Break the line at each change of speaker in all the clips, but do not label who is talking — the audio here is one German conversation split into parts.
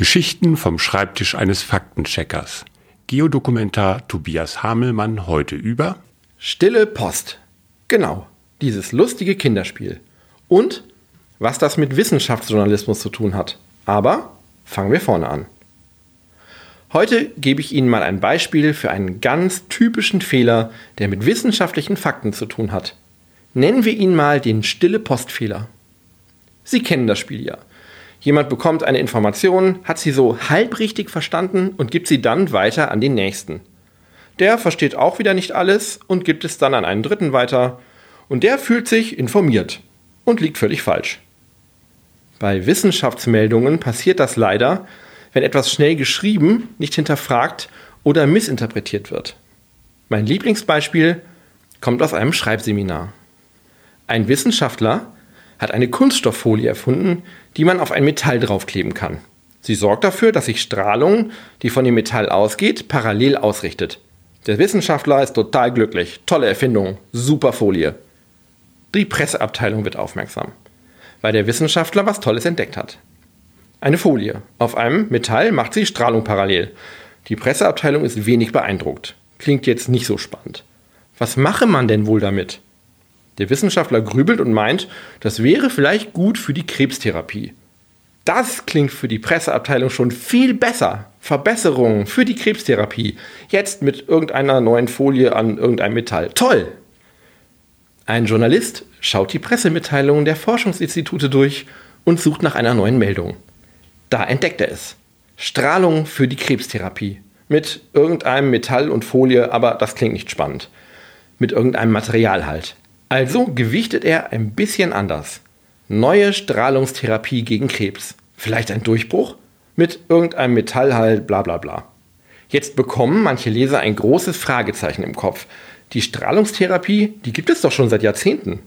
Geschichten vom Schreibtisch eines Faktencheckers. Geodokumentar Tobias Hamelmann heute über
Stille Post. Genau, dieses lustige Kinderspiel. Und was das mit Wissenschaftsjournalismus zu tun hat. Aber fangen wir vorne an. Heute gebe ich Ihnen mal ein Beispiel für einen ganz typischen Fehler, der mit wissenschaftlichen Fakten zu tun hat. Nennen wir ihn mal den stille Postfehler. Sie kennen das Spiel ja. Jemand bekommt eine Information, hat sie so halbrichtig verstanden und gibt sie dann weiter an den nächsten. Der versteht auch wieder nicht alles und gibt es dann an einen dritten weiter und der fühlt sich informiert und liegt völlig falsch. Bei Wissenschaftsmeldungen passiert das leider, wenn etwas schnell geschrieben, nicht hinterfragt oder missinterpretiert wird. Mein Lieblingsbeispiel kommt aus einem Schreibseminar. Ein Wissenschaftler hat eine Kunststofffolie erfunden, die man auf ein Metall draufkleben kann. Sie sorgt dafür, dass sich Strahlung, die von dem Metall ausgeht, parallel ausrichtet. Der Wissenschaftler ist total glücklich. Tolle Erfindung. Super Folie. Die Presseabteilung wird aufmerksam, weil der Wissenschaftler was Tolles entdeckt hat. Eine Folie. Auf einem Metall macht sie Strahlung parallel. Die Presseabteilung ist wenig beeindruckt. Klingt jetzt nicht so spannend. Was mache man denn wohl damit? Der Wissenschaftler grübelt und meint, das wäre vielleicht gut für die Krebstherapie. Das klingt für die Presseabteilung schon viel besser. Verbesserungen für die Krebstherapie. Jetzt mit irgendeiner neuen Folie an irgendeinem Metall. Toll! Ein Journalist schaut die Pressemitteilungen der Forschungsinstitute durch und sucht nach einer neuen Meldung. Da entdeckt er es. Strahlung für die Krebstherapie. Mit irgendeinem Metall und Folie, aber das klingt nicht spannend. Mit irgendeinem Material halt. Also gewichtet er ein bisschen anders. Neue Strahlungstherapie gegen Krebs. Vielleicht ein Durchbruch? Mit irgendeinem Metallhalt, bla bla bla. Jetzt bekommen manche Leser ein großes Fragezeichen im Kopf. Die Strahlungstherapie, die gibt es doch schon seit Jahrzehnten.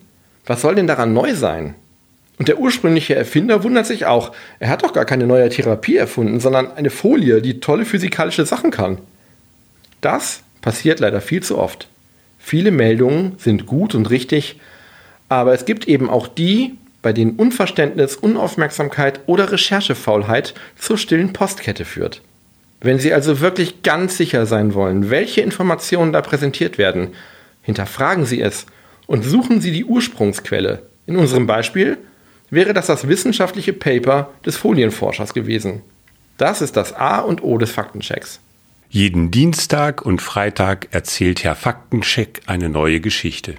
Was soll denn daran neu sein? Und der ursprüngliche Erfinder wundert sich auch. Er hat doch gar keine neue Therapie erfunden, sondern eine Folie, die tolle physikalische Sachen kann. Das passiert leider viel zu oft. Viele Meldungen sind gut und richtig, aber es gibt eben auch die, bei denen Unverständnis, Unaufmerksamkeit oder Recherchefaulheit zur stillen Postkette führt. Wenn Sie also wirklich ganz sicher sein wollen, welche Informationen da präsentiert werden, hinterfragen Sie es und suchen Sie die Ursprungsquelle. In unserem Beispiel wäre das das wissenschaftliche Paper des Folienforschers gewesen. Das ist das A und O des Faktenchecks.
Jeden Dienstag und Freitag erzählt Herr Faktencheck eine neue Geschichte.